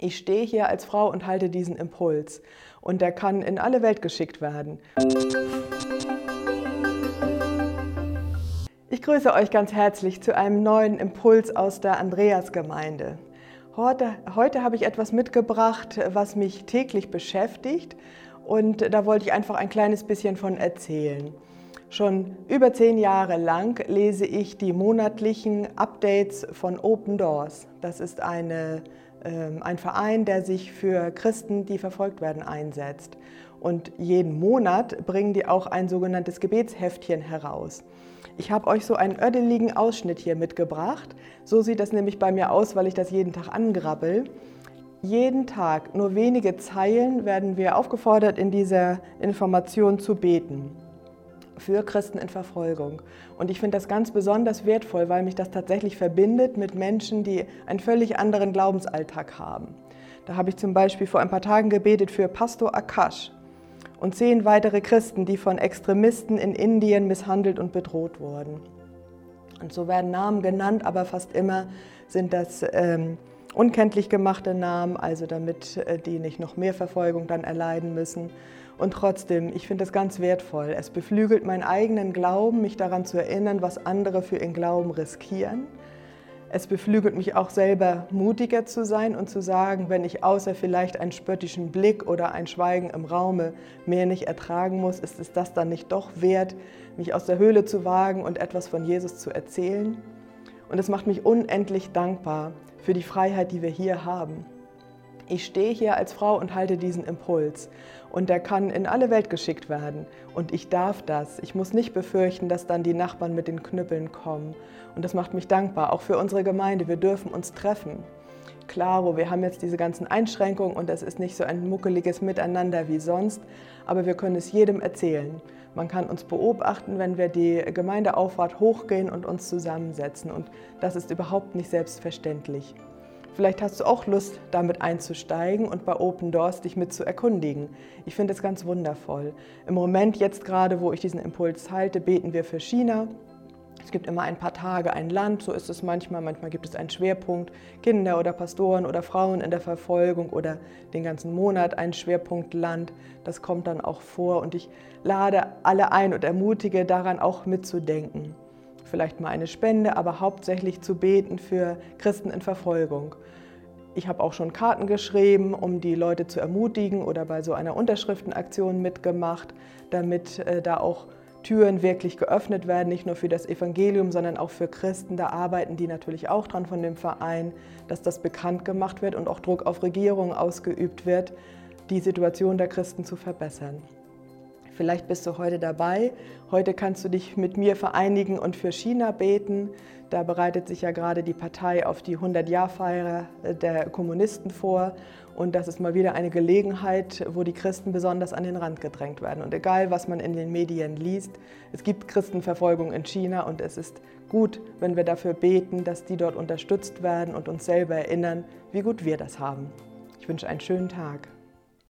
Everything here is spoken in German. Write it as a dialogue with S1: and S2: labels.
S1: Ich stehe hier als Frau und halte diesen Impuls und der kann in alle Welt geschickt werden. Ich grüße euch ganz herzlich zu einem neuen Impuls aus der Andreasgemeinde. Heute, heute habe ich etwas mitgebracht, was mich täglich beschäftigt und da wollte ich einfach ein kleines bisschen von erzählen. Schon über zehn Jahre lang lese ich die monatlichen Updates von Open Doors. Das ist eine ein Verein, der sich für Christen, die verfolgt werden, einsetzt. Und jeden Monat bringen die auch ein sogenanntes Gebetsheftchen heraus. Ich habe euch so einen ödeligen Ausschnitt hier mitgebracht. So sieht das nämlich bei mir aus, weil ich das jeden Tag angrabbel. Jeden Tag, nur wenige Zeilen, werden wir aufgefordert, in dieser Information zu beten für Christen in Verfolgung. Und ich finde das ganz besonders wertvoll, weil mich das tatsächlich verbindet mit Menschen, die einen völlig anderen Glaubensalltag haben. Da habe ich zum Beispiel vor ein paar Tagen gebetet für Pastor Akash und zehn weitere Christen, die von Extremisten in Indien misshandelt und bedroht wurden. Und so werden Namen genannt, aber fast immer sind das ähm, unkenntlich gemachte Namen, also damit äh, die nicht noch mehr Verfolgung dann erleiden müssen. Und trotzdem, ich finde es ganz wertvoll. Es beflügelt meinen eigenen Glauben, mich daran zu erinnern, was andere für ihren Glauben riskieren. Es beflügelt mich auch selber, mutiger zu sein und zu sagen, wenn ich außer vielleicht einen spöttischen Blick oder ein Schweigen im Raume mehr nicht ertragen muss, ist es das dann nicht doch wert, mich aus der Höhle zu wagen und etwas von Jesus zu erzählen? Und es macht mich unendlich dankbar für die Freiheit, die wir hier haben. Ich stehe hier als Frau und halte diesen Impuls und der kann in alle Welt geschickt werden und ich darf das. Ich muss nicht befürchten, dass dann die Nachbarn mit den Knüppeln kommen und das macht mich dankbar, auch für unsere Gemeinde. Wir dürfen uns treffen. Klaro, wir haben jetzt diese ganzen Einschränkungen und es ist nicht so ein muckeliges Miteinander wie sonst, aber wir können es jedem erzählen. Man kann uns beobachten, wenn wir die Gemeindeauffahrt hochgehen und uns zusammensetzen und das ist überhaupt nicht selbstverständlich. Vielleicht hast du auch Lust, damit einzusteigen und bei Open Doors dich mit zu erkundigen. Ich finde es ganz wundervoll. Im Moment, jetzt gerade, wo ich diesen Impuls halte, beten wir für China. Es gibt immer ein paar Tage ein Land, so ist es manchmal. Manchmal gibt es einen Schwerpunkt, Kinder oder Pastoren oder Frauen in der Verfolgung oder den ganzen Monat ein Schwerpunkt Land. Das kommt dann auch vor und ich lade alle ein und ermutige daran auch mitzudenken vielleicht mal eine Spende, aber hauptsächlich zu beten für Christen in Verfolgung. Ich habe auch schon Karten geschrieben, um die Leute zu ermutigen oder bei so einer Unterschriftenaktion mitgemacht, damit äh, da auch Türen wirklich geöffnet werden, nicht nur für das Evangelium, sondern auch für Christen. Da arbeiten die natürlich auch dran von dem Verein, dass das bekannt gemacht wird und auch Druck auf Regierungen ausgeübt wird, die Situation der Christen zu verbessern. Vielleicht bist du heute dabei. Heute kannst du dich mit mir vereinigen und für China beten. Da bereitet sich ja gerade die Partei auf die 100-Jahr-Feier der Kommunisten vor. Und das ist mal wieder eine Gelegenheit, wo die Christen besonders an den Rand gedrängt werden. Und egal, was man in den Medien liest, es gibt Christenverfolgung in China und es ist gut, wenn wir dafür beten, dass die dort unterstützt werden und uns selber erinnern, wie gut wir das haben. Ich wünsche einen schönen Tag.